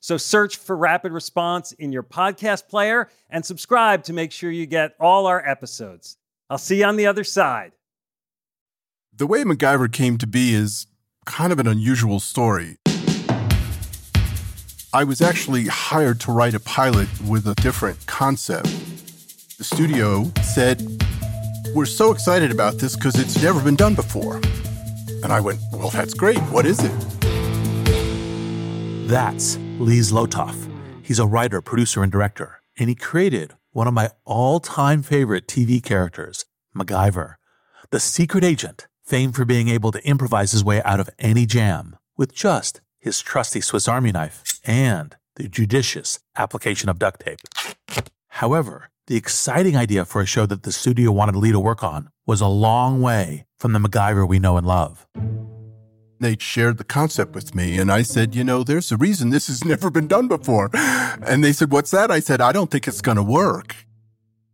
So search for Rapid Response in your podcast player and subscribe to make sure you get all our episodes. I'll see you on the other side. The way MacGyver came to be is kind of an unusual story. I was actually hired to write a pilot with a different concept. The studio said, We're so excited about this because it's never been done before. And I went, Well, that's great. What is it? That's Lee Zlotoff. He's a writer, producer, and director, and he created one of my all time favorite TV characters, MacGyver, the secret agent, famed for being able to improvise his way out of any jam with just his trusty Swiss Army knife and the judicious application of duct tape. However, the exciting idea for a show that the studio wanted Lee to work on was a long way from the MacGyver we know and love. They shared the concept with me, and I said, You know, there's a reason this has never been done before. And they said, What's that? I said, I don't think it's going to work.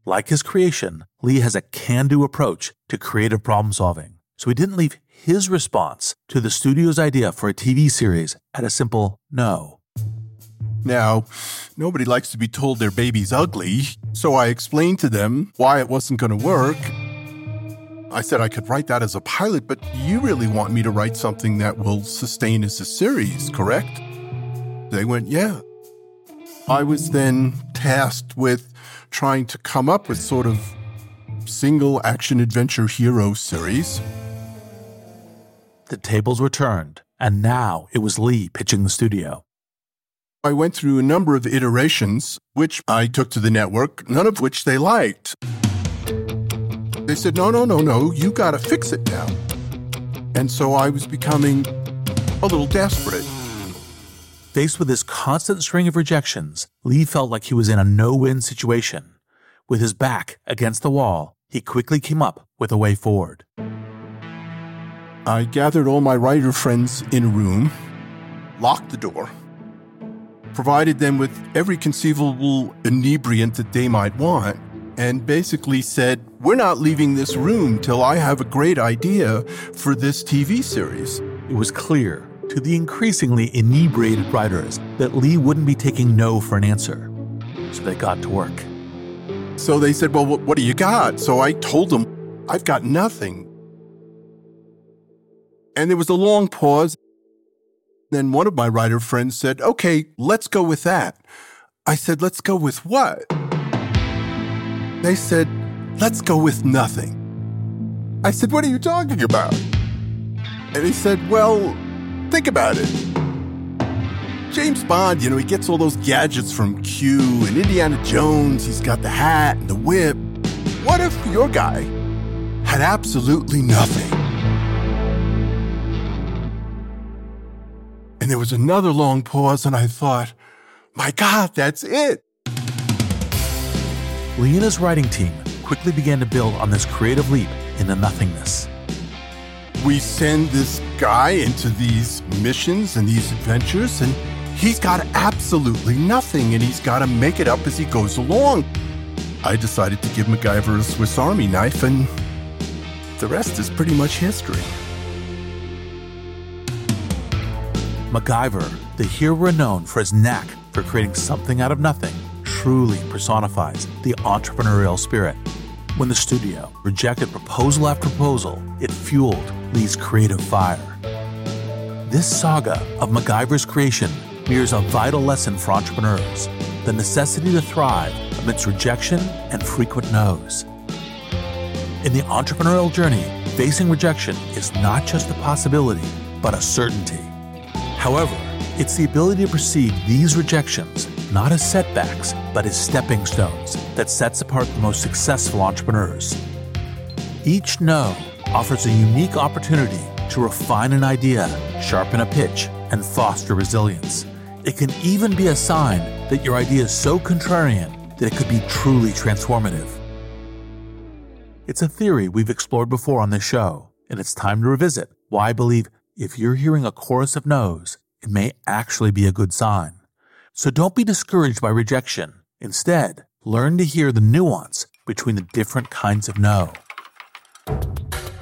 Like his creation, Lee has a can do approach to creative problem solving. So he didn't leave his response to the studio's idea for a TV series at a simple no. Now, nobody likes to be told their baby's ugly, so I explained to them why it wasn't going to work I said I could write that as a pilot, but you really want me to write something that will sustain as a series, correct? They went, Yeah. I was then tasked with trying to come up with sort of single action adventure hero series. The tables were turned, and now it was Lee pitching the studio. I went through a number of iterations, which I took to the network, none of which they liked. They said, no, no, no, no, you got to fix it now. And so I was becoming a little desperate. Faced with this constant string of rejections, Lee felt like he was in a no win situation. With his back against the wall, he quickly came up with a way forward. I gathered all my writer friends in a room, locked the door, provided them with every conceivable inebriant that they might want, and basically said, We're not leaving this room till I have a great idea for this TV series. It was clear to the increasingly inebriated writers that Lee wouldn't be taking no for an answer. So they got to work. So they said, Well, what, do you got? So I told them, I've got nothing. And there was a long pause. Then one of my writer friends said, Okay, let's go with that. I said, Let's go with what? They said, let's go with nothing. I said, what are you talking about? And he said, well, think about it. James Bond, you know, he gets all those gadgets from Q, and Indiana Jones, he's got the hat and the whip. What if your guy had absolutely nothing? And there was another long pause, and I thought, my God, that's it. His writing team quickly began to build on this creative leap into nothingness. We send this guy into these missions and these adventures, and he's got absolutely nothing, and he's got to make it up as he goes along. I decided to give MacGyver a Swiss Army knife, and the rest is pretty much history. MacGyver, the hero known for his knack for creating something out of nothing, truly personifies the entrepreneurial spirit. When the studio rejected proposal after proposal, it fueled Lee's creative fire. This saga of MacGyver's creation mirrors a vital lesson for entrepreneurs the necessity to thrive amidst rejection and frequent no's. In the entrepreneurial journey, facing rejection is not just a possibility, but a certainty. However, it's the ability to perceive these rejections not as setbacks, but as stepping stones that sets apart the most successful entrepreneurs. Each no offers a unique opportunity to refine an idea, sharpen a pitch, and foster resilience. It can even be a sign that your idea is so contrarian that it could be truly transformative. It's a theory we've explored before on this show, and it's time to revisit why I believe if you're hearing a chorus of no's, it may actually be a good sign. So don't be discouraged by rejection. Instead, learn to hear the nuance between the different kinds of no.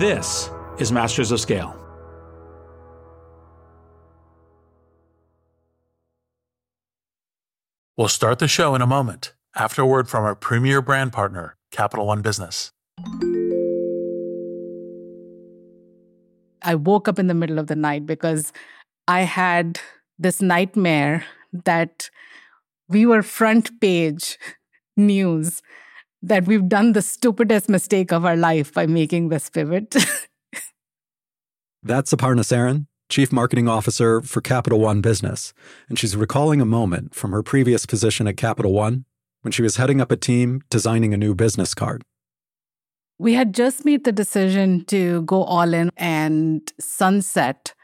This is Masters of Scale. We'll start the show in a moment after a word from our premier brand partner, Capital One Business. I woke up in the middle of the night because I had this nightmare that we were front page news that we've done the stupidest mistake of our life by making this pivot. That's Aparna Saran, Chief Marketing Officer for Capital One Business, and she's recalling a moment from her previous position at Capital One when she was heading up a team designing a new business card. we had just made the decision to go all in and sunset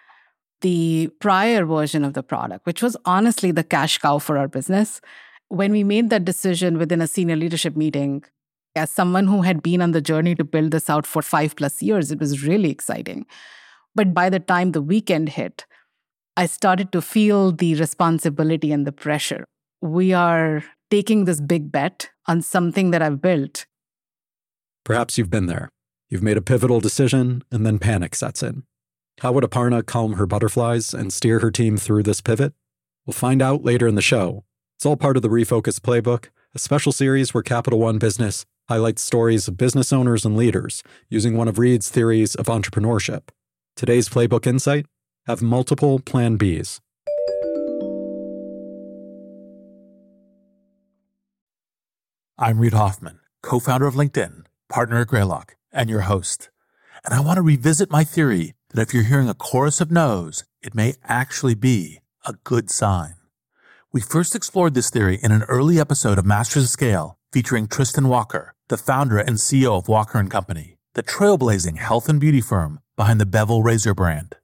the prior version of the product, which was honestly the cash cow for our business. When we made that decision within a senior leadership meeting, as someone who had been on the journey to build this out for five plus years, it was really exciting. But by the time the weekend hit, I started to feel the responsibility and the pressure. We are taking this big bet on something that I've built Perhaps you've been there. You've made a pivotal decision, and then panic sets in. How would Aparna calm her butterflies and steer her team through this pivot? We'll find out later in the show. It's all part of the Refocus Playbook, a special series where Capital One Business highlights stories of business owners and leaders using one of Reid's theories of entrepreneurship. Today's Playbook Insight have multiple Plan Bs. I'm Reid Hoffman, co founder of LinkedIn, partner at Greylock, and your host. And I want to revisit my theory that if you're hearing a chorus of no's, it may actually be a good sign. We first explored this theory in an early episode of Masters of Scale featuring Tristan Walker, the founder and CEO of Walker & Company, the trailblazing health and beauty firm behind the Bevel razor brand.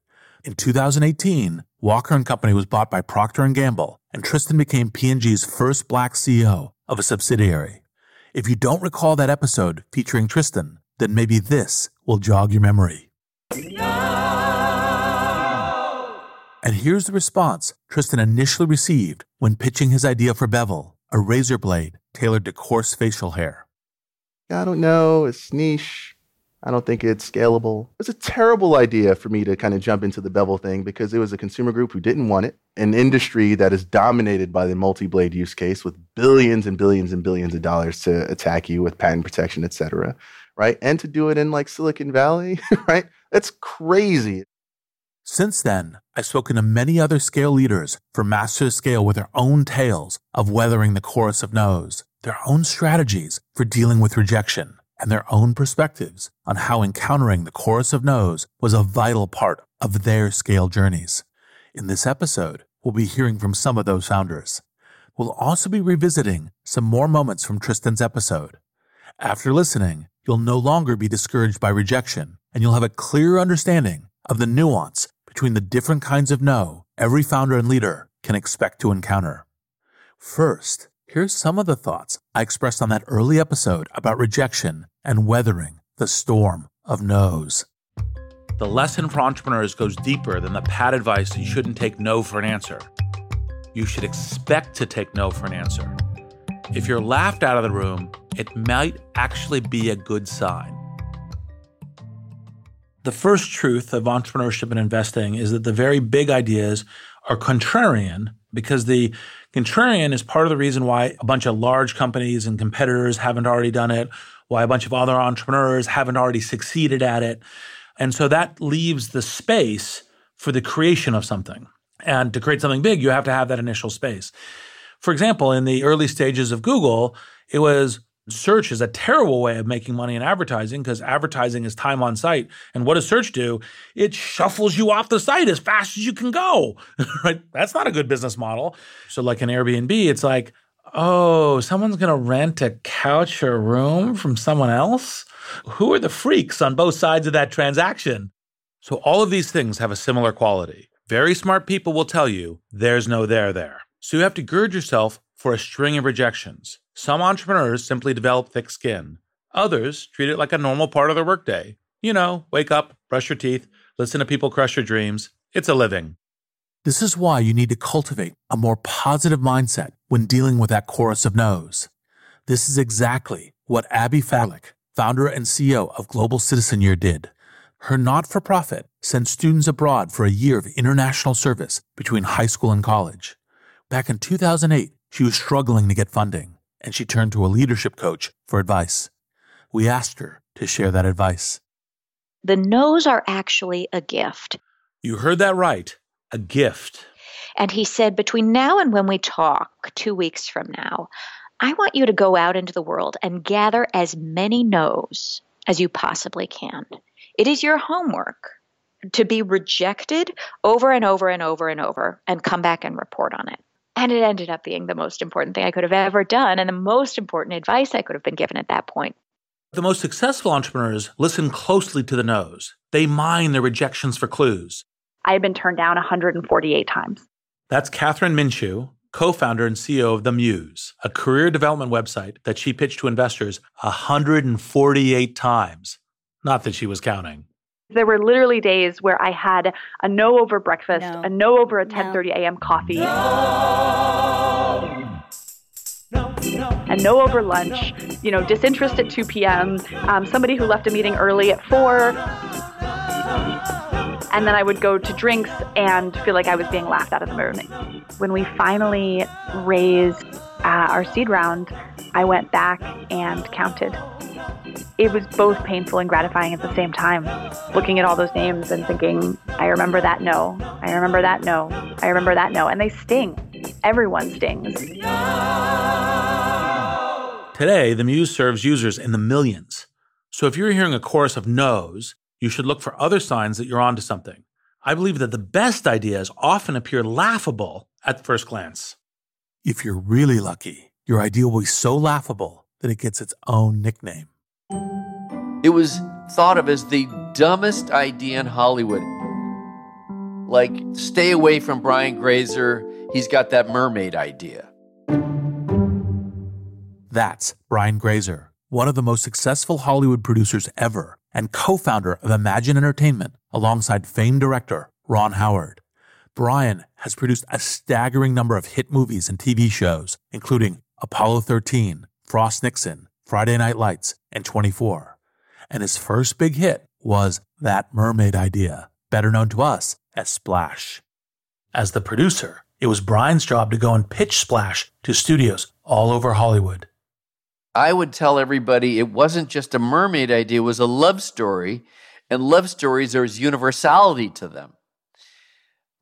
In 2018, Walker & Company was bought by Procter & Gamble, and Tristan became P&G's first black CEO of a subsidiary. If you don't recall that episode featuring Tristan, then maybe this will jog your memory. And here's the response Tristan initially received when pitching his idea for Bevel, a razor blade tailored to coarse facial hair. I don't know. It's niche. I don't think it's scalable. It's a terrible idea for me to kind of jump into the bevel thing because it was a consumer group who didn't want it, an industry that is dominated by the multi blade use case with billions and billions and billions of dollars to attack you with patent protection, et cetera, right? And to do it in like Silicon Valley, right? That's crazy. Since then, I've spoken to many other scale leaders for Master Scale with their own tales of weathering the chorus of no's, their own strategies for dealing with rejection, and their own perspectives on how encountering the chorus of no's was a vital part of their scale journeys. In this episode, we'll be hearing from some of those founders. We'll also be revisiting some more moments from Tristan's episode. After listening, you'll no longer be discouraged by rejection, and you'll have a clearer understanding of the nuance between the different kinds of no every founder and leader can expect to encounter. First, here's some of the thoughts I expressed on that early episode about rejection and weathering the storm of no's. The lesson for entrepreneurs goes deeper than the pat advice you shouldn't take no for an answer. You should expect to take no for an answer. If you're laughed out of the room, it might actually be a good sign. The first truth of entrepreneurship and investing is that the very big ideas are contrarian because the contrarian is part of the reason why a bunch of large companies and competitors haven't already done it, why a bunch of other entrepreneurs haven't already succeeded at it. And so that leaves the space for the creation of something. And to create something big, you have to have that initial space. For example, in the early stages of Google, it was Search is a terrible way of making money in advertising because advertising is time on site. And what does search do? It shuffles you off the site as fast as you can go. right? That's not a good business model. So, like an Airbnb, it's like, oh, someone's going to rent a couch or room from someone else? Who are the freaks on both sides of that transaction? So, all of these things have a similar quality. Very smart people will tell you there's no there there. So, you have to gird yourself for a string of rejections. Some entrepreneurs simply develop thick skin. Others treat it like a normal part of their workday. You know, wake up, brush your teeth, listen to people crush your dreams. It's a living. This is why you need to cultivate a more positive mindset when dealing with that chorus of no's. This is exactly what Abby Falik, founder and CEO of Global Citizen Year, did. Her not for profit sent students abroad for a year of international service between high school and college. Back in 2008, she was struggling to get funding and she turned to a leadership coach for advice. We asked her to share that advice. The no's are actually a gift. You heard that right. A gift. And he said, between now and when we talk, two weeks from now, I want you to go out into the world and gather as many no's as you possibly can. It is your homework to be rejected over and over and over and over and come back and report on it. And it ended up being the most important thing I could have ever done and the most important advice I could have been given at that point. The most successful entrepreneurs listen closely to the no's. They mine their rejections for clues. I had been turned down 148 times. That's Kathryn Minshew, co founder and CEO of The Muse, a career development website that she pitched to investors 148 times. Not that she was counting. There were literally days where I had a no over breakfast, no. a no over a 10:30 no. a.m. coffee. No. And no over lunch, you know, disinterest at 2 p.m., um, somebody who left a meeting early at 4. And then I would go to drinks and feel like I was being laughed out of the room. When we finally raised uh, our seed round, I went back and counted it was both painful and gratifying at the same time. Looking at all those names and thinking, I remember that no, I remember that no, I remember that no. And they sting. Everyone stings. Today, the Muse serves users in the millions. So if you're hearing a chorus of no's, you should look for other signs that you're onto something. I believe that the best ideas often appear laughable at first glance. If you're really lucky, your idea will be so laughable that it gets its own nickname. It was thought of as the dumbest idea in Hollywood. Like, stay away from Brian Grazer, he's got that mermaid idea. That's Brian Grazer, one of the most successful Hollywood producers ever and co founder of Imagine Entertainment alongside famed director Ron Howard. Brian has produced a staggering number of hit movies and TV shows, including Apollo 13, Frost Nixon, Friday Night Lights, and 24. And his first big hit was That Mermaid Idea, better known to us as Splash. As the producer, it was Brian's job to go and pitch Splash to studios all over Hollywood. I would tell everybody it wasn't just a mermaid idea, it was a love story. And love stories, there's universality to them.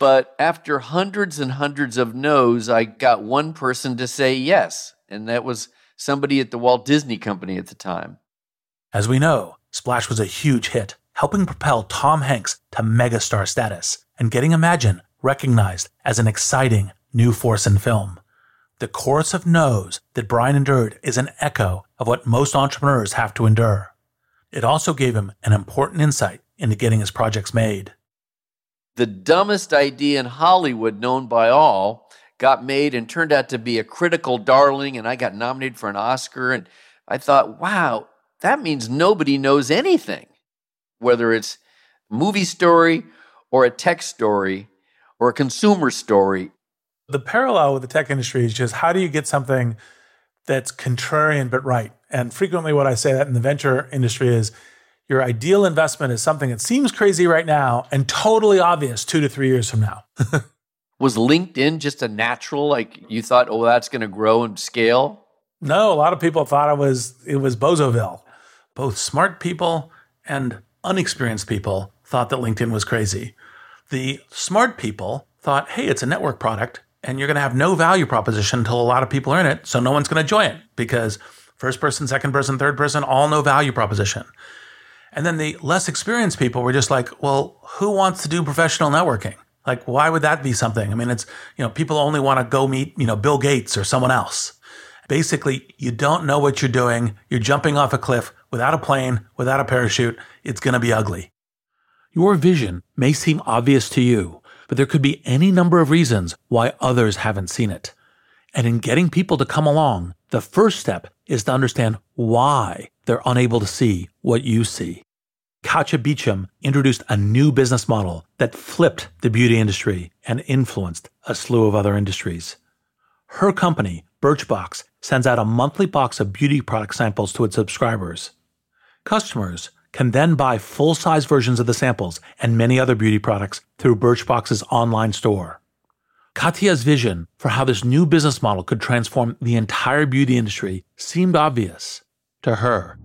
But after hundreds and hundreds of no's, I got one person to say yes. And that was somebody at the Walt Disney Company at the time. As we know, Splash was a huge hit, helping propel Tom Hanks to megastar status and getting Imagine recognized as an exciting new force in film. The chorus of no's that Brian endured is an echo of what most entrepreneurs have to endure. It also gave him an important insight into getting his projects made. The dumbest idea in Hollywood, known by all, got made and turned out to be a critical darling, and I got nominated for an Oscar. And I thought, wow, that means nobody knows anything, whether it's movie story or a tech story or a consumer story. The parallel with the tech industry is just how do you get something that's contrarian but right? And frequently, what I say that in the venture industry is your ideal investment is something that seems crazy right now and totally obvious two to three years from now. was LinkedIn just a natural like you thought oh that's going to grow and scale? No, a lot of people thought it was it was Bozoville. Both smart people and unexperienced people thought that LinkedIn was crazy. The smart people thought, "Hey, it's a network product and you're going to have no value proposition until a lot of people are in it, so no one's going to join it because First person, second person, third person, all no value proposition. And then the less experienced people were just like, well, who wants to do professional networking? Like, why would that be something? I mean, it's, you know, people only want to go meet, you know, Bill Gates or someone else. Basically, you don't know what you're doing. You're jumping off a cliff without a plane, without a parachute. It's going to be ugly. Your vision may seem obvious to you, but there could be any number of reasons why others haven't seen it. And in getting people to come along, the first step is to understand why they're unable to see what you see. Katia Beauchamp introduced a new business model that flipped the beauty industry and influenced a slew of other industries. Her company, Birchbox, sends out a monthly box of beauty product samples to its subscribers. Customers can then buy full size versions of the samples and many other beauty products through Birchbox's online store. Katia's vision for how this new business model could transform the entire beauty industry seemed obvious to her.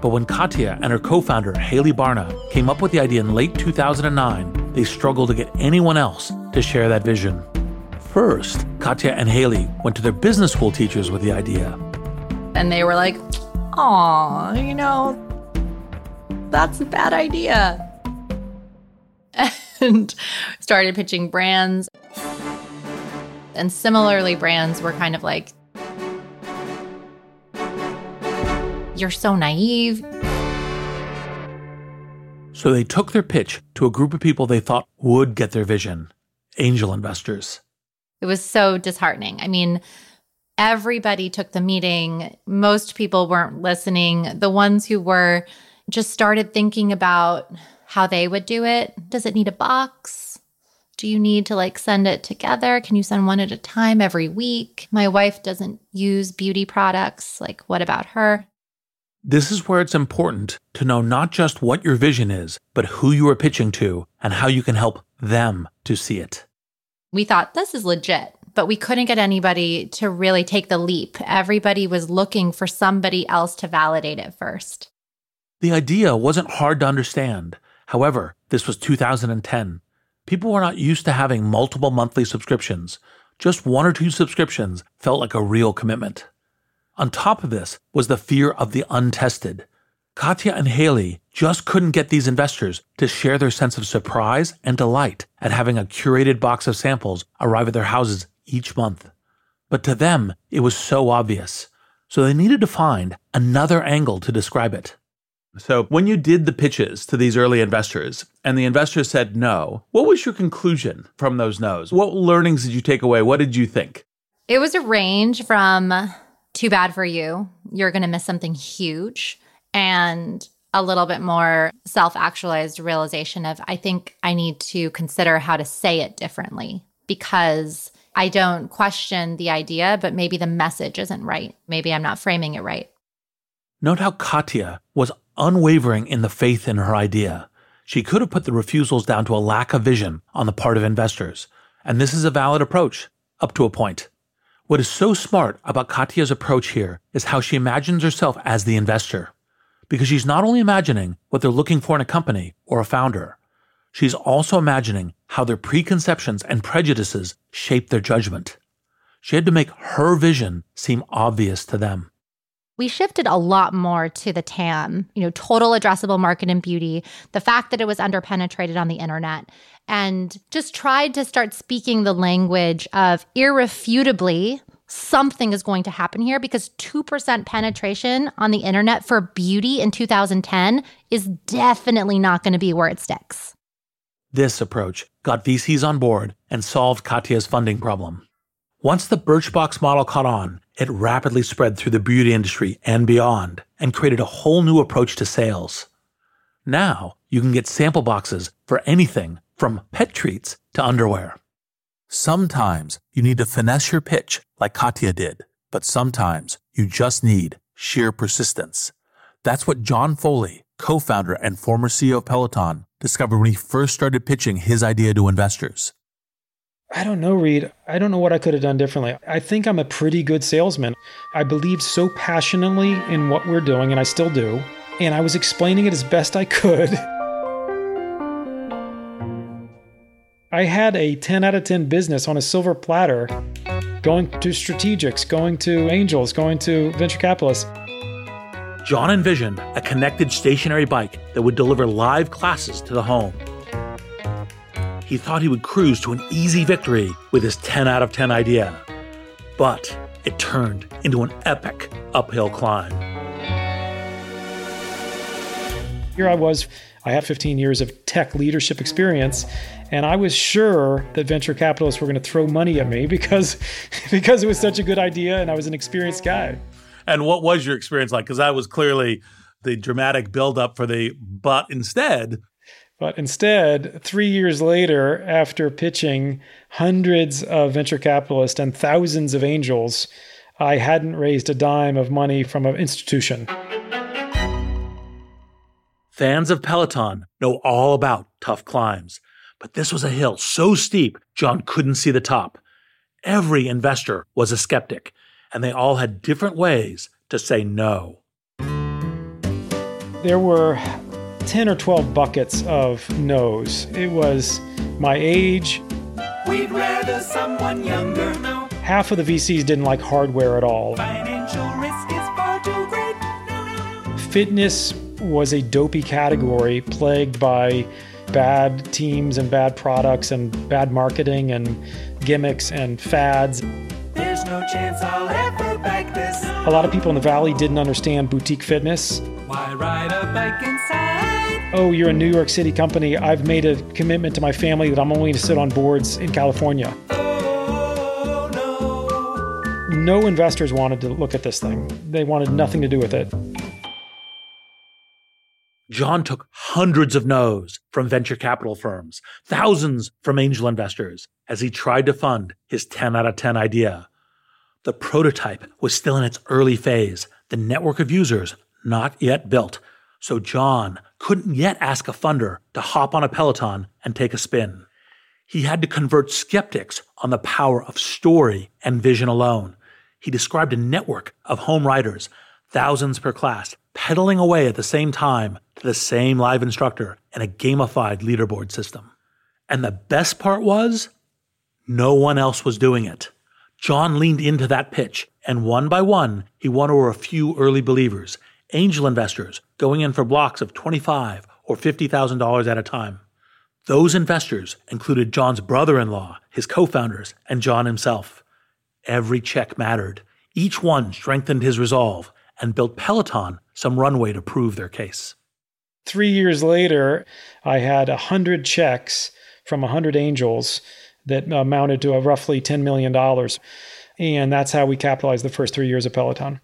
But when Katia and her co founder, Hayley Barna, came up with the idea in late 2009, they struggled to get anyone else to share that vision. First, Katia and Hayley went to their business school teachers with the idea. And they were like, Aw, you know, that's a bad idea. And started pitching brands. And similarly, brands were kind of like, You're so naive. So they took their pitch to a group of people they thought would get their vision angel investors. It was so disheartening. I mean, everybody took the meeting. Most people weren't listening. The ones who were just started thinking about how they would do it. Does it need a box? Do you need to like send it together? Can you send one at a time every week? My wife doesn't use beauty products. Like, what about her? This is where it's important to know not just what your vision is, but who you are pitching to and how you can help them to see it. We thought this is legit, but we couldn't get anybody to really take the leap. Everybody was looking for somebody else to validate it first. The idea wasn't hard to understand. However, this was 2010. People were not used to having multiple monthly subscriptions. Just one or two subscriptions felt like a real commitment. On top of this was the fear of the untested. Katia and Hayley just couldn't get these investors to share their sense of surprise and delight at having a curated box of samples arrive at their houses each month. But to them, it was so obvious. So they needed to find another angle to describe it. So when you did the pitches to these early investors and the investors said no, what was your conclusion from those no's? What learnings did you take away? What did you think? It was a range from too bad for you, you're going to miss something huge, and a little bit more self actualized realization of I think I need to consider how to say it differently because I don't question the idea, but maybe the message isn't right. Maybe I'm not framing it right. Note how Katia was unwavering in the faith in her idea. She could have put the refusals down to a lack of vision on the part of investors. And this is a valid approach, up to a point. What is so smart about Katia's approach here is how she imagines herself as the investor. Because she's not only imagining what they're looking for in a company or a founder, she's also imagining how their preconceptions and prejudices shape their judgment. She had to make her vision seem obvious to them we shifted a lot more to the TAM, you know, total addressable market in beauty, the fact that it was underpenetrated on the internet, and just tried to start speaking the language of irrefutably something is going to happen here because 2% penetration on the internet for beauty in 2010 is definitely not going to be where it sticks. This approach got VCs on board and solved Katia's funding problem. Once the Birchbox model caught on, it rapidly spread through the beauty industry and beyond and created a whole new approach to sales. Now, you can get sample boxes for anything from pet treats to underwear. Sometimes you need to finesse your pitch like Katia did, but sometimes you just need sheer persistence. That's what John Foley, co founder and former CEO of Peloton, discovered when he first started pitching his idea to investors. I don't know, Reid. I don't know what I could have done differently. I think I'm a pretty good salesman. I believed so passionately in what we're doing, and I still do. And I was explaining it as best I could. I had a 10 out of 10 business on a silver platter. going to strategics, going to angels, going to venture capitalists. John envisioned a connected stationary bike that would deliver live classes to the home. He thought he would cruise to an easy victory with his 10 out of 10 idea. But it turned into an epic uphill climb. Here I was, I had 15 years of tech leadership experience, and I was sure that venture capitalists were going to throw money at me because, because it was such a good idea and I was an experienced guy. And what was your experience like? Because that was clearly the dramatic buildup for the, but instead. But instead, three years later, after pitching hundreds of venture capitalists and thousands of angels, I hadn't raised a dime of money from an institution. Fans of Peloton know all about tough climbs, but this was a hill so steep John couldn't see the top. Every investor was a skeptic, and they all had different ways to say no. There were 10 or 12 buckets of no's. It was my age. We'd rather someone younger know. Half of the VCs didn't like hardware at all. Financial risk is far too great. Fitness was a dopey category plagued by bad teams and bad products and bad marketing and gimmicks and fads. There's no chance I'll ever back this. A lot of people in the valley didn't understand boutique fitness. Why ride a bike inside? Oh, you're a New York City company. I've made a commitment to my family that I'm only going to sit on boards in California. Oh, no. No investors wanted to look at this thing. They wanted nothing to do with it. John took hundreds of no's from venture capital firms, thousands from angel investors, as he tried to fund his 10 out of 10 idea. The prototype was still in its early phase, the network of users not yet built, so John couldn't yet ask a funder to hop on a Peloton and take a spin. He had to convert skeptics on the power of story and vision alone. He described a network of home riders, thousands per class, pedaling away at the same time to the same live instructor in a gamified leaderboard system. And the best part was, no one else was doing it. John leaned into that pitch, and one by one, he won over a few early believers, angel investors going in for blocks of 25 or $50,000 at a time. Those investors included John's brother in law, his co founders, and John himself. Every check mattered. Each one strengthened his resolve and built Peloton some runway to prove their case. Three years later, I had 100 checks from 100 angels that uh, amounted to roughly $10 million. And that's how we capitalized the first three years of Peloton.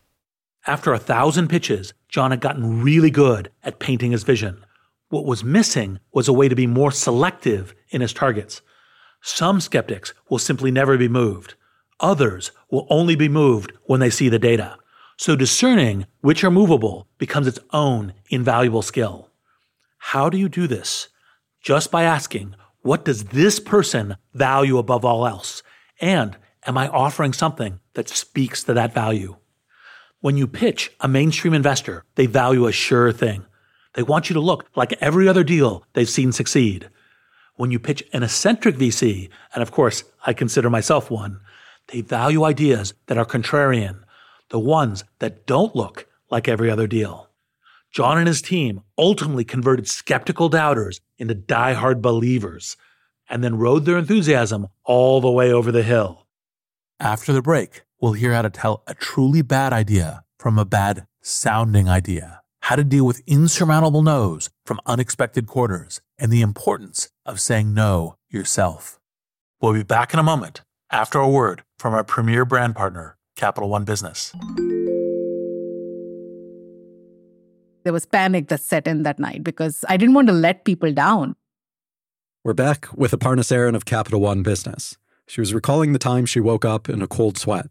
After a thousand pitches, John had gotten really good at painting his vision. What was missing was a way to be more selective in his targets. Some skeptics will simply never be moved. Others will only be moved when they see the data. So discerning which are movable becomes its own invaluable skill. How do you do this? Just by asking, what does this person value above all else? And am I offering something that speaks to that value? When you pitch a mainstream investor, they value a sure thing. They want you to look like every other deal they've seen succeed. When you pitch an eccentric VC, and of course, I consider myself one, they value ideas that are contrarian, the ones that don't look like every other deal. John and his team ultimately converted skeptical doubters into die-hard believers and then rode their enthusiasm all the way over the hill. After the break, we'll hear how to tell a truly bad idea from a bad sounding idea, how to deal with insurmountable no's from unexpected quarters, and the importance of saying no yourself. We'll be back in a moment after a word from our premier brand partner, Capital One Business. There was panic that set in that night because I didn't want to let people down. We're back with Aparna Saran of Capital One Business. She was recalling the time she woke up in a cold sweat,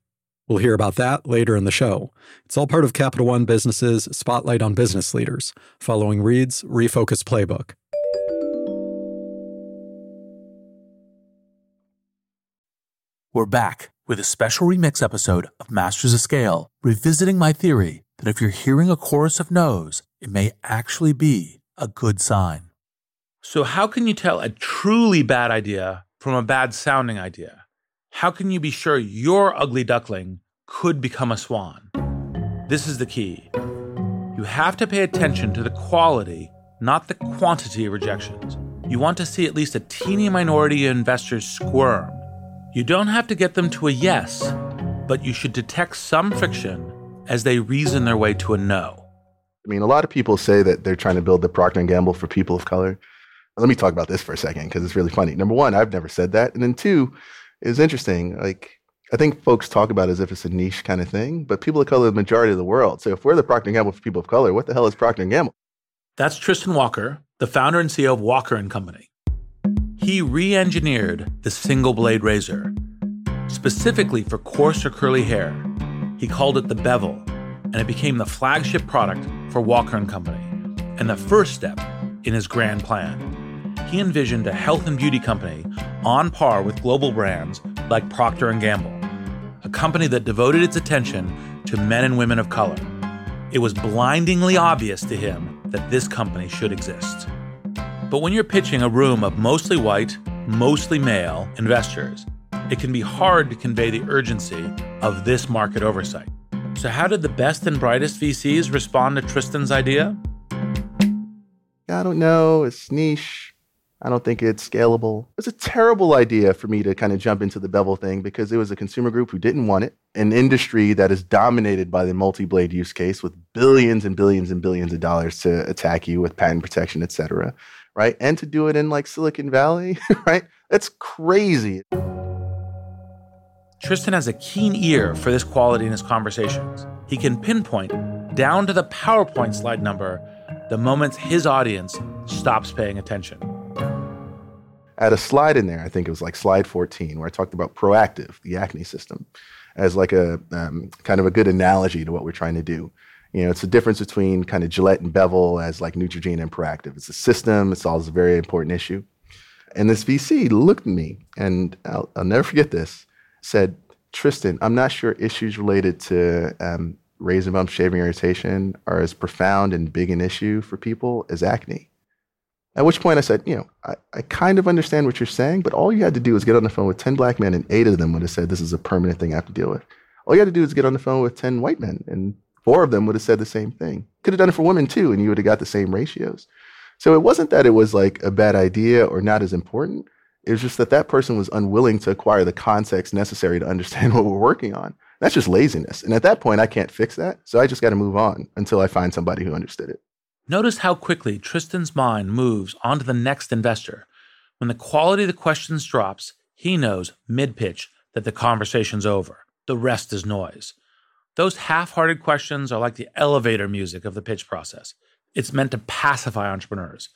We'll hear about that later in the show. It's all part of Capital One Business's Spotlight on Business Leaders, following Reid's Refocus Playbook. We're back with a special remix episode of Masters of Scale, revisiting my theory that if you're hearing a chorus of no's, it may actually be a good sign. So, how can you tell a truly bad idea from a bad sounding idea? How can you be sure your ugly duckling could become a swan? This is the key. You have to pay attention to the quality, not the quantity of rejections. You want to see at least a teeny minority of investors squirm you don't have to get them to a yes, but you should detect some friction as they reason their way to a no. I mean, a lot of people say that they're trying to build the Procter & Gamble for people of color. Let me talk about this for a second because it's really funny. Number one, I've never said that. And then two, it's interesting. Like, I think folks talk about it as if it's a niche kind of thing, but people of color are the majority of the world. So if we're the Procter & Gamble for people of color, what the hell is Procter & Gamble? That's Tristan Walker, the founder and CEO of Walker & Company. He re engineered the single blade razor, specifically for coarse or curly hair. He called it the Bevel, and it became the flagship product for Walker Company, and the first step in his grand plan. He envisioned a health and beauty company on par with global brands like Procter Gamble, a company that devoted its attention to men and women of color. It was blindingly obvious to him that this company should exist. But when you're pitching a room of mostly white, mostly male investors, it can be hard to convey the urgency of this market oversight. So, how did the best and brightest VCs respond to Tristan's idea? I don't know. It's niche. I don't think it's scalable. It's a terrible idea for me to kind of jump into the bevel thing because it was a consumer group who didn't want it, an industry that is dominated by the multi blade use case with billions and billions and billions of dollars to attack you with patent protection, et cetera right? And to do it in like Silicon Valley, right? That's crazy. Tristan has a keen ear for this quality in his conversations. He can pinpoint down to the PowerPoint slide number the moments his audience stops paying attention. I had a slide in there, I think it was like slide 14, where I talked about Proactiv, the acne system, as like a um, kind of a good analogy to what we're trying to do. You know, it's the difference between kind of Gillette and Bevel as like Neutrogena and Proactiv. It's a system. It solves a very important issue. And this VC looked at me, and I'll, I'll never forget this. Said, Tristan, I'm not sure issues related to um, razor bump shaving irritation are as profound and big an issue for people as acne. At which point I said, you know, I, I kind of understand what you're saying, but all you had to do was get on the phone with 10 black men, and eight of them would have said, this is a permanent thing I have to deal with. All you had to do is get on the phone with 10 white men, and four of them would have said the same thing. Could have done it for women too, and you would have got the same ratios. So it wasn't that it was like a bad idea or not as important. It was just that that person was unwilling to acquire the context necessary to understand what we're working on. That's just laziness. And at that point, I can't fix that. So I just got to move on until I find somebody who understood it. Notice how quickly Tristan's mind moves on to the next investor. When the quality of the questions drops, he knows mid pitch that the conversation's over. The rest is noise. Those half hearted questions are like the elevator music of the pitch process. It's meant to pacify entrepreneurs.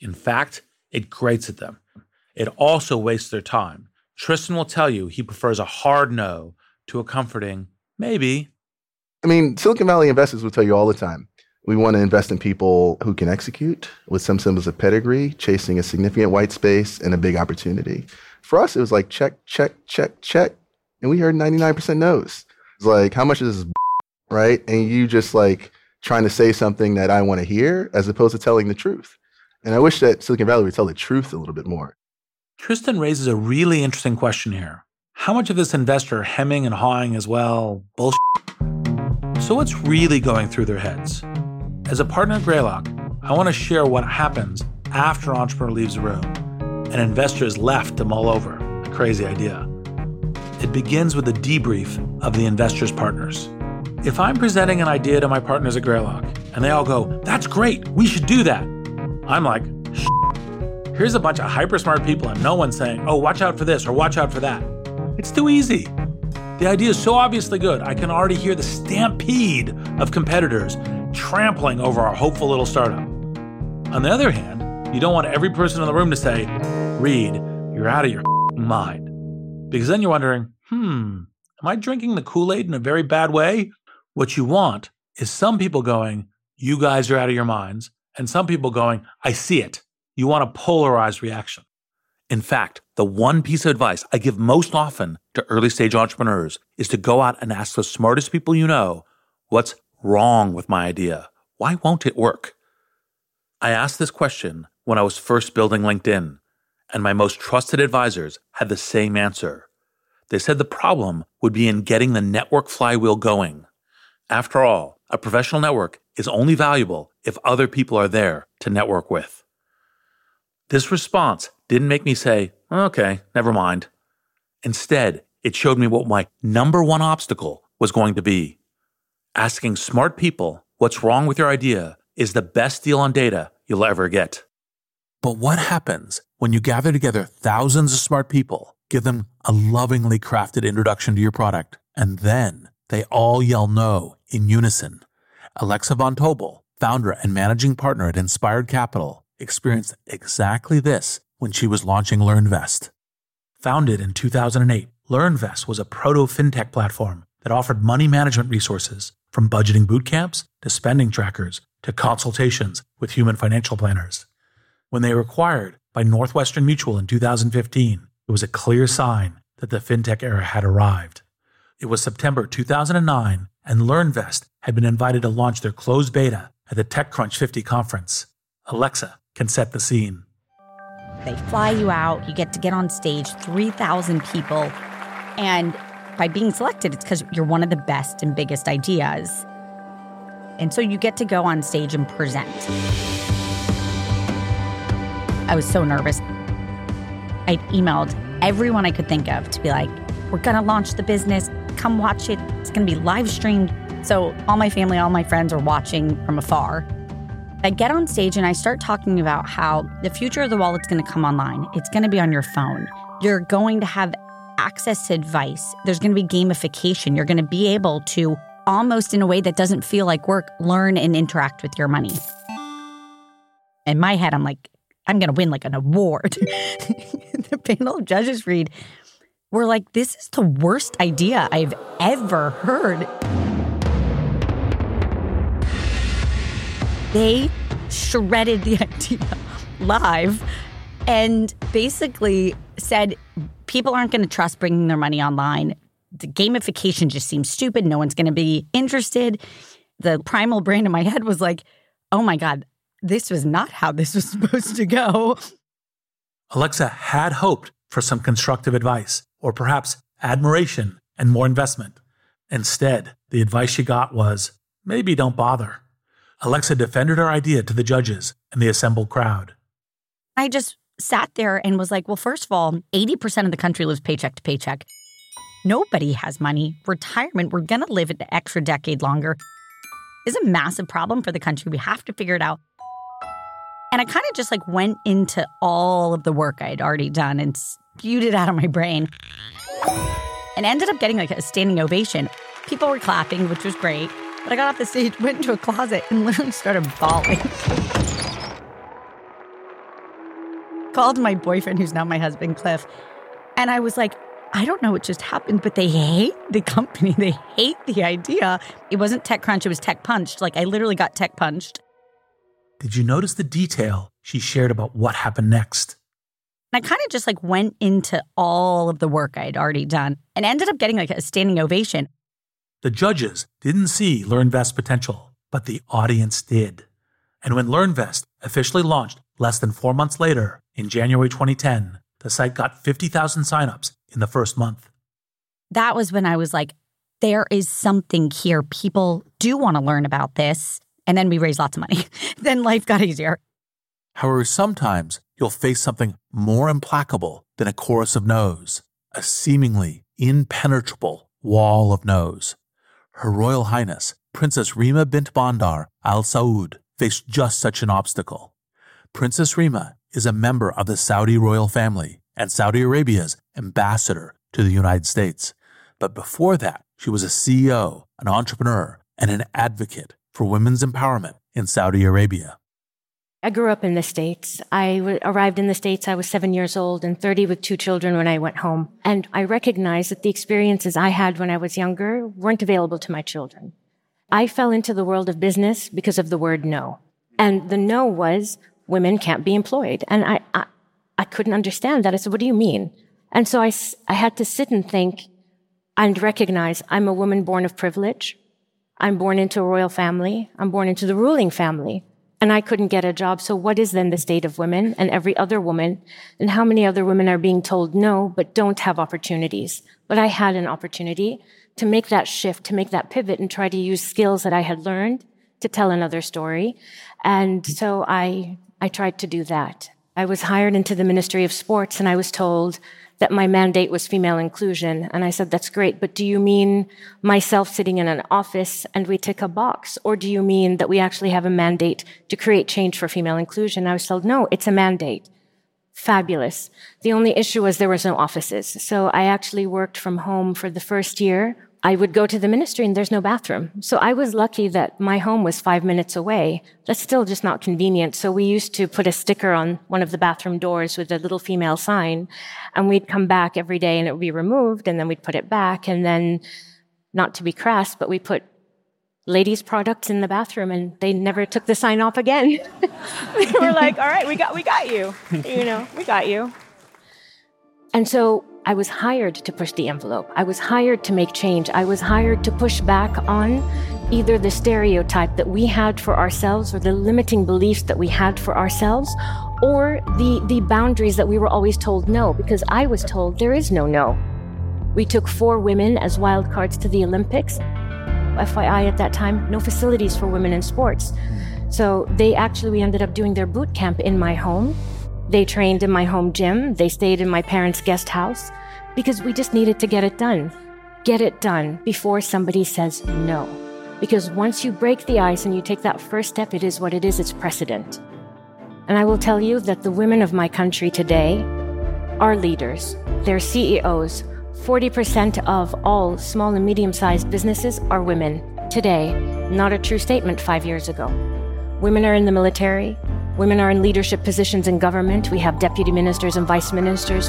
In fact, it grates at them. It also wastes their time. Tristan will tell you he prefers a hard no to a comforting maybe. I mean, Silicon Valley investors will tell you all the time we want to invest in people who can execute with some symbols of pedigree, chasing a significant white space and a big opportunity. For us, it was like check, check, check, check. And we heard 99% no's. It's like, how much is this, right? And you just like trying to say something that I want to hear as opposed to telling the truth. And I wish that Silicon Valley would tell the truth a little bit more. Tristan raises a really interesting question here. How much of this investor hemming and hawing is, well, bullshit? So, what's really going through their heads? As a partner at Greylock, I want to share what happens after an entrepreneur leaves the room and investor is left to mull over a crazy idea. It begins with a debrief of the investor's partners. if I'm presenting an idea to my partners at Greylock and they all go, that's great, we should do that, I'm like, here's a bunch of hyper smart people and no one's saying, oh, watch out for this or watch out for that. It's too easy. The idea is so obviously good, I can already hear the stampede of competitors trampling over our hopeful little startup. On the other hand, you don't want every person in the room to say, Reid, you're out of your mind. Because then you're wondering, hmm, am I drinking the Kool Aid in a very bad way? What you want is some people going, you guys are out of your minds, and some people going, I see it. You want a polarized reaction. In fact, the one piece of advice I give most often to early stage entrepreneurs is to go out and ask the smartest people you know, what's wrong with my idea? Why won't it work? I asked this question when I was first building LinkedIn, and my most trusted advisors had the same answer. They said the problem would be in getting the network flywheel going. After all, a professional network is only valuable if other people are there to network with. This response didn't make me say, okay, never mind. Instead, it showed me what my number one obstacle was going to be. Asking smart people what's wrong with your idea is the best deal on data you'll ever get. But what happens when you gather together thousands of smart people, give them a lovingly crafted introduction to your product, and then they all yell no in unison? Alexa Von Tobel, founder and managing partner at Inspired Capital, experienced exactly this when she was launching LearnVest. Founded in 2008, LearnVest was a proto fintech platform that offered money management resources from budgeting boot camps to spending trackers to consultations with human financial planners. When they were acquired by Northwestern Mutual in 2015, it was a clear sign that the fintech era had arrived. It was September 2009, and LearnVest had been invited to launch their closed beta at the TechCrunch 50 conference. Alexa can set the scene. They fly you out, you get to get on stage, 3,000 people, and by being selected, it's because you're one of the best and biggest ideas. And so you get to go on stage and present. I was so nervous. I emailed everyone I could think of to be like, we're gonna launch the business, come watch it, it's gonna be live streamed. So all my family, all my friends are watching from afar. I get on stage and I start talking about how the future of the wallet's going to come online. It's going to be on your phone. You're going to have access to advice. There's going to be gamification. You're going to be able to almost in a way that doesn't feel like work, learn and interact with your money. In my head, I'm like, I'm going to win like an award. the panel of judges read, we're like, this is the worst idea I've ever heard. they shredded the idea live and basically said people aren't going to trust bringing their money online. The gamification just seems stupid. No one's going to be interested. The primal brain in my head was like, oh my God, this was not how this was supposed to go. Alexa had hoped for some constructive advice, or perhaps admiration and more investment. Instead, the advice she got was maybe don't bother. Alexa defended her idea to the judges and the assembled crowd. I just sat there and was like, well, first of all, 80% of the country lives paycheck to paycheck. Nobody has money. Retirement, we're going to live an extra decade longer, is a massive problem for the country. We have to figure it out. And I kind of just like went into all of the work I had already done and spewed it out of my brain and ended up getting like a standing ovation. People were clapping, which was great. But I got off the stage, went into a closet, and literally started bawling. Called my boyfriend, who's now my husband, Cliff. And I was like, I don't know what just happened, but they hate the company. They hate the idea. It wasn't TechCrunch, it was Tech Punched. Like, I literally got Tech Punched. Did you notice the detail she shared about what happened next? And I kind of just like went into all of the work I had already done and ended up getting like a standing ovation. The judges didn't see LearnVest's potential, but the audience did. And when LearnVest officially launched less than four months later, in January 2010, the site got 50,000 signups in the first month. That was when I was like, there is something here. People do want to learn about this. And then we raised lots of money. then life got easier. However, sometimes you'll face something more implacable than a chorus of no's, a seemingly impenetrable wall of no's. Her Royal Highness, Princess Rima bint Bandar Al Saud, faced just such an obstacle. Princess Rima is a member of the Saudi royal family and Saudi Arabia's ambassador to the United States. But before that, she was a CEO, an entrepreneur, and an advocate for women's empowerment in Saudi Arabia. I grew up in the States. I w- arrived in the States, I was seven years old and 30 with two children when I went home. And I recognized that the experiences I had when I was younger weren't available to my children. I fell into the world of business because of the word no. And the no was women can't be employed. And I, I, I couldn't understand that. I said, what do you mean? And so I, I had to sit and think and recognize I'm a woman born of privilege. I'm born into a royal family. I'm born into the ruling family. And I couldn't get a job. So what is then the state of women and every other woman? And how many other women are being told no, but don't have opportunities? But I had an opportunity to make that shift, to make that pivot and try to use skills that I had learned to tell another story. And so I, I tried to do that. I was hired into the Ministry of Sports and I was told that my mandate was female inclusion. And I said, that's great, but do you mean myself sitting in an office and we tick a box? Or do you mean that we actually have a mandate to create change for female inclusion? I was told, no, it's a mandate. Fabulous. The only issue was there was no offices. So I actually worked from home for the first year I would go to the ministry and there's no bathroom. So I was lucky that my home was five minutes away. That's still just not convenient. So we used to put a sticker on one of the bathroom doors with a little female sign and we'd come back every day and it would be removed and then we'd put it back and then not to be crass, but we put ladies products in the bathroom and they never took the sign off again. they were like, all right, we got, we got you. You know, we got you. And so I was hired to push the envelope. I was hired to make change. I was hired to push back on either the stereotype that we had for ourselves or the limiting beliefs that we had for ourselves or the, the boundaries that we were always told no, because I was told there is no no. We took four women as wild cards to the Olympics. FYI, at that time, no facilities for women in sports. So they actually, we ended up doing their boot camp in my home. They trained in my home gym. They stayed in my parents' guest house because we just needed to get it done. Get it done before somebody says no. Because once you break the ice and you take that first step, it is what it is, it's precedent. And I will tell you that the women of my country today are leaders, they're CEOs. 40% of all small and medium sized businesses are women. Today, not a true statement five years ago. Women are in the military, Women are in leadership positions in government. We have deputy ministers and vice ministers.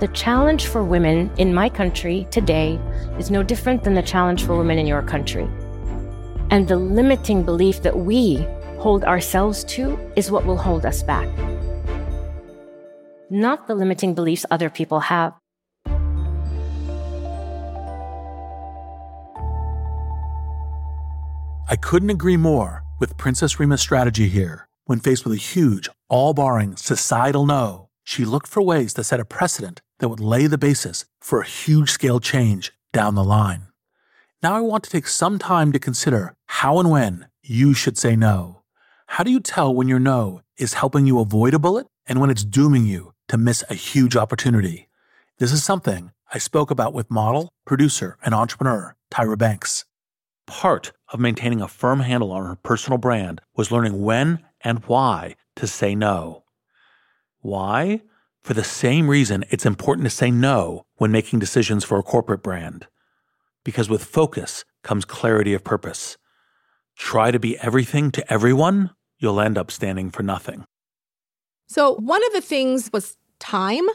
The challenge for women in my country today is no different than the challenge for women in your country. And the limiting belief that we hold ourselves to is what will hold us back, not the limiting beliefs other people have. I couldn't agree more with Princess Rima's strategy here, when faced with a huge, all barring societal no, she looked for ways to set a precedent that would lay the basis for a huge scale change down the line. Now I want to take some time to consider how and when you should say no. How do you tell when your no is helping you avoid a bullet and when it's dooming you to miss a huge opportunity? This is something I spoke about with model, producer, and entrepreneur Tyra Banks. Part of maintaining a firm handle on her personal brand was learning when and why to say no. Why? For the same reason it's important to say no when making decisions for a corporate brand. Because with focus comes clarity of purpose. Try to be everything to everyone, you'll end up standing for nothing. So, one of the things was time.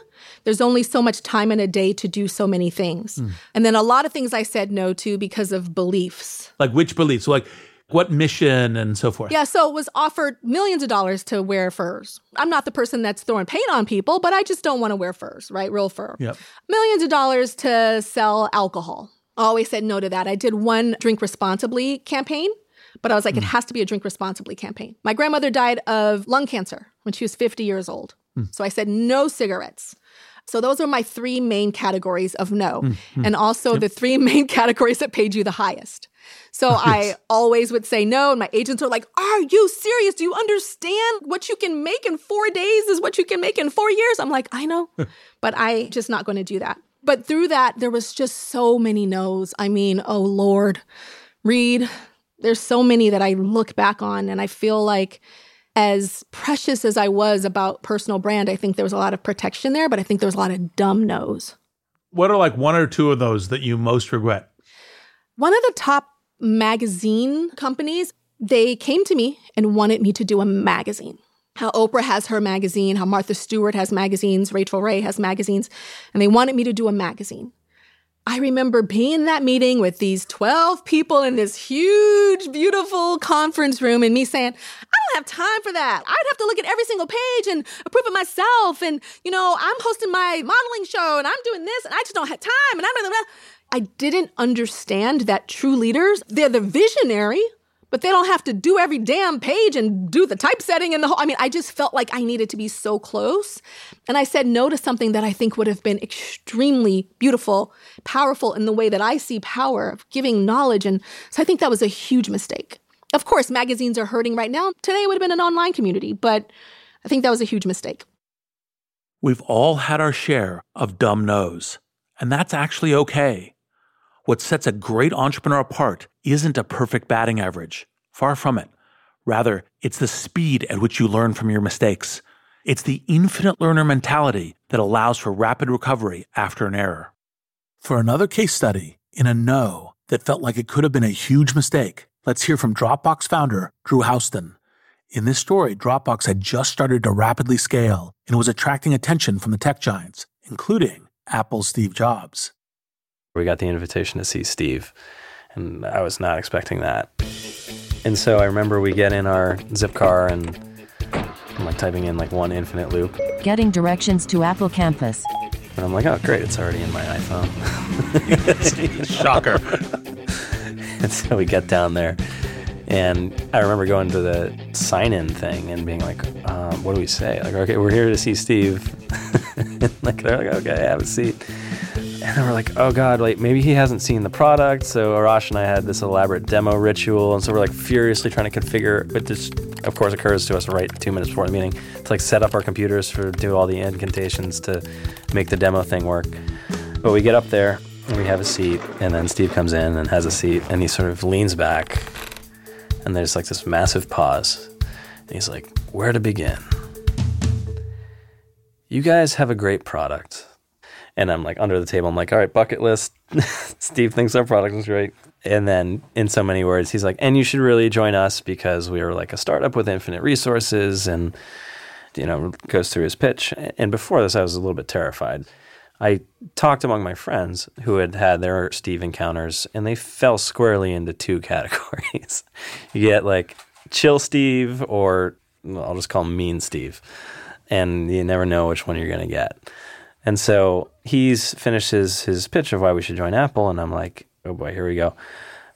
There's only so much time in a day to do so many things. Mm. And then a lot of things I said no to because of beliefs. Like which beliefs? like what mission and so forth? Yeah, so it was offered millions of dollars to wear furs. I'm not the person that's throwing paint on people, but I just don't want to wear furs, right? Real fur. Yep. Millions of dollars to sell alcohol. I always said no to that. I did one drink responsibly campaign, but I was like, mm. it has to be a drink responsibly campaign. My grandmother died of lung cancer when she was 50 years old. Mm. So I said no cigarettes. So those are my three main categories of no. Mm-hmm. And also yep. the three main categories that paid you the highest. So yes. I always would say no. And my agents are like, Are you serious? Do you understand what you can make in four days is what you can make in four years? I'm like, I know, but I just not going to do that. But through that, there was just so many no's. I mean, oh Lord, Reid, there's so many that I look back on and I feel like as precious as I was about personal brand, I think there was a lot of protection there, but I think there was a lot of dumb no's. What are like one or two of those that you most regret? One of the top magazine companies, they came to me and wanted me to do a magazine. How Oprah has her magazine, how Martha Stewart has magazines, Rachael Ray has magazines, and they wanted me to do a magazine. I remember being in that meeting with these 12 people in this huge, beautiful conference room and me saying, I don't have time for that. I'd have to look at every single page and approve it myself. And, you know, I'm hosting my modeling show and I'm doing this and I just don't have time. And I'm, blah, blah, blah. I didn't understand that true leaders, they're the visionary but they don't have to do every damn page and do the typesetting and the whole. I mean, I just felt like I needed to be so close. And I said no to something that I think would have been extremely beautiful, powerful in the way that I see power of giving knowledge. And so I think that was a huge mistake. Of course, magazines are hurting right now. Today would have been an online community, but I think that was a huge mistake. We've all had our share of dumb no's, and that's actually okay. What sets a great entrepreneur apart isn't a perfect batting average. Far from it. Rather, it's the speed at which you learn from your mistakes. It's the infinite learner mentality that allows for rapid recovery after an error. For another case study in a no that felt like it could have been a huge mistake, let's hear from Dropbox founder Drew Houston. In this story, Dropbox had just started to rapidly scale and was attracting attention from the tech giants, including Apple's Steve Jobs. We got the invitation to see Steve, and I was not expecting that. And so I remember we get in our zip car and I'm like typing in like one infinite loop. Getting directions to Apple Campus. And I'm like, oh, great, it's already in my iPhone. Shocker. and so we get down there. And I remember going to the sign in thing and being like, um, what do we say? Like, okay, we're here to see Steve. like, they're like, okay, have a seat. And then we're like, oh god, like maybe he hasn't seen the product. So Arash and I had this elaborate demo ritual, and so we're like furiously trying to configure. It just, of course, occurs to us right two minutes before the meeting to like set up our computers for do all the incantations to make the demo thing work. But we get up there and we have a seat, and then Steve comes in and has a seat, and he sort of leans back, and there's like this massive pause. And he's like, where to begin? You guys have a great product and I'm like under the table, I'm like, all right, bucket list. Steve thinks our product is great. And then in so many words, he's like, and you should really join us because we are like a startup with infinite resources and, you know, goes through his pitch. And before this, I was a little bit terrified. I talked among my friends who had had their Steve encounters, and they fell squarely into two categories. you get like chill Steve, or I'll just call him mean Steve. And you never know which one you're going to get. And so he's finished his, pitch of why we should join Apple. And I'm like, oh boy, here we go.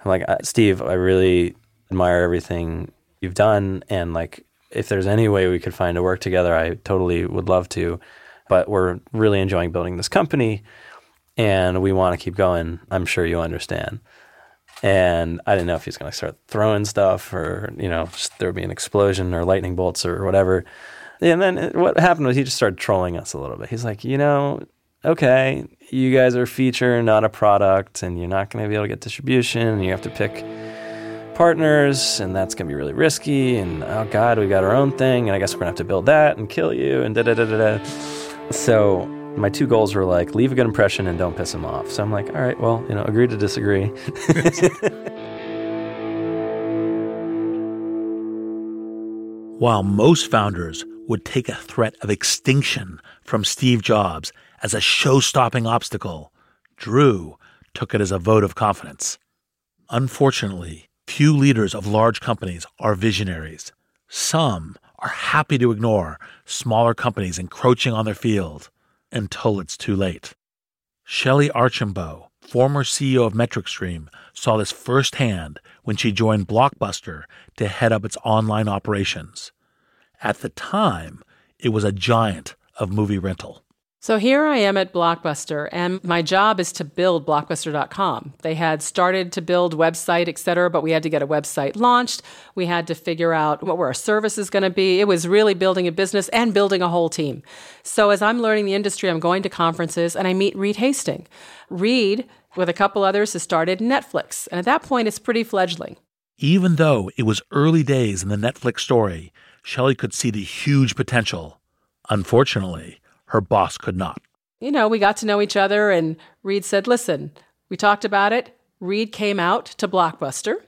I'm like, uh, Steve, I really admire everything you've done. And like, if there's any way we could find to work together, I totally would love to. But we're really enjoying building this company and we want to keep going. I'm sure you understand. And I didn't know if he's going to start throwing stuff or, you know, there would be an explosion or lightning bolts or whatever. And then uh, what happened was he just started trolling us a little bit. He's like, you know, okay, you guys are a feature, not a product, and you're not going to be able to get distribution, and you have to pick partners, and that's going to be really risky. And oh God, we got our own thing, and I guess we're going to have to build that and kill you, and da da da da da. So my two goals were like leave a good impression and don't piss him off. So I'm like, all right, well, you know, agree to disagree. While most founders would take a threat of extinction from Steve Jobs as a show stopping obstacle, Drew took it as a vote of confidence. Unfortunately, few leaders of large companies are visionaries. Some are happy to ignore smaller companies encroaching on their field until it's too late. Shelley Archambault, former CEO of MetricStream, saw this firsthand when she joined Blockbuster to head up its online operations. At the time, it was a giant of movie rental. So here I am at Blockbuster, and my job is to build Blockbuster.com. They had started to build website, et cetera, but we had to get a website launched. We had to figure out what were our services going to be. It was really building a business and building a whole team. So as I'm learning the industry, I'm going to conferences and I meet Reed Hastings. Reed, with a couple others, has started Netflix, and at that point, it's pretty fledgling. Even though it was early days in the Netflix story, Shelley could see the huge potential. Unfortunately, her boss could not. You know, we got to know each other, and Reed said, Listen, we talked about it. Reed came out to Blockbuster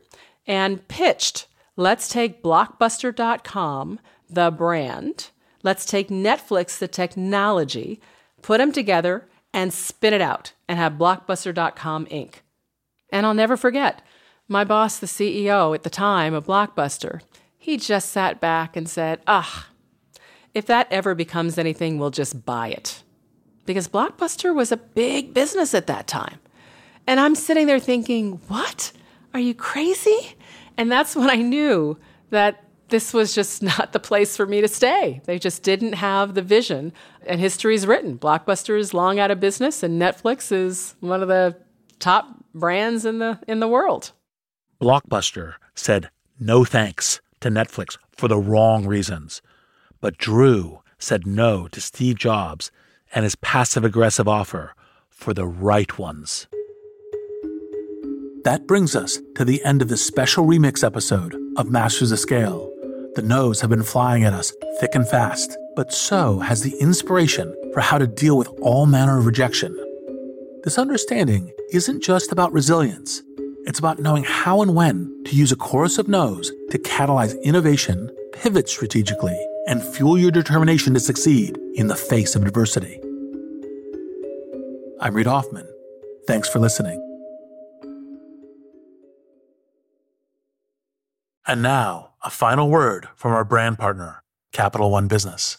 and pitched let's take Blockbuster.com, the brand, let's take Netflix, the technology, put them together and spin it out and have Blockbuster.com Inc. And I'll never forget, my boss, the CEO at the time of Blockbuster, he just sat back and said, Ah, if that ever becomes anything, we'll just buy it. Because Blockbuster was a big business at that time. And I'm sitting there thinking, What? Are you crazy? And that's when I knew that this was just not the place for me to stay. They just didn't have the vision. And history's written. Blockbuster is long out of business, and Netflix is one of the top brands in the in the world. Blockbuster said no thanks to Netflix for the wrong reasons. But Drew said no to Steve Jobs and his passive aggressive offer for the right ones. That brings us to the end of this special remix episode of Masters of Scale. The no's have been flying at us thick and fast, but so has the inspiration for how to deal with all manner of rejection. This understanding isn't just about resilience, it's about knowing how and when to use a chorus of no's to catalyze innovation, pivot strategically, and fuel your determination to succeed in the face of adversity. I'm Reid Hoffman. Thanks for listening. And now, a final word from our brand partner, Capital One Business.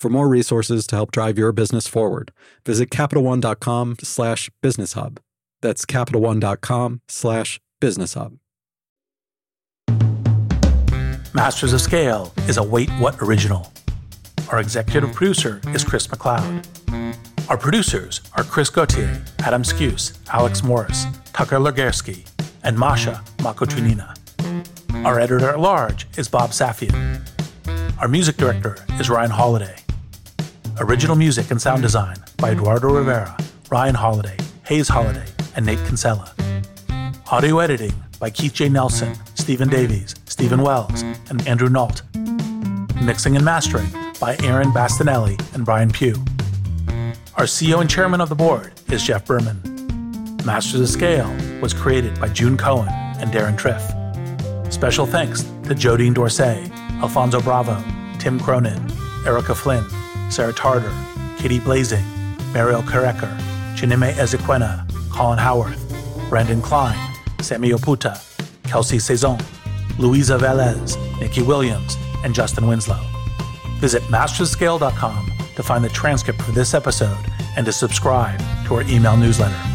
For more resources to help drive your business forward, visit CapitalOne.com slash business hub. That's CapitalOne.com slash business hub. Masters of Scale is a Wait What original. Our executive producer is Chris McLeod. Our producers are Chris Gauthier, Adam Skuse, Alex Morris, Tucker Legersky, and Masha Makotunina. Our editor at large is Bob Safian. Our music director is Ryan Holiday. Original music and sound design by Eduardo Rivera, Ryan Holiday, Hayes Holiday, and Nate Kinsella. Audio editing by Keith J. Nelson, Stephen Davies, Stephen Wells, and Andrew Nault. Mixing and mastering by Aaron Bastinelli and Brian Pugh. Our CEO and chairman of the board is Jeff Berman. Masters of Scale was created by June Cohen and Deron Triff. Special thanks to Jodine Dorsey, Alfonso Bravo, Tim Cronin, Erica Flynn, Sarah Tarter, Katie Blazing, Mariel Kareker, Chineme Ezequena, Colin Howarth, Brandon Klein, Sammy Oputa, Kelsey Saison, Louisa Velez, Nikki Williams, and Justin Winslow. Visit masterscale.com to find the transcript for this episode and to subscribe to our email newsletter.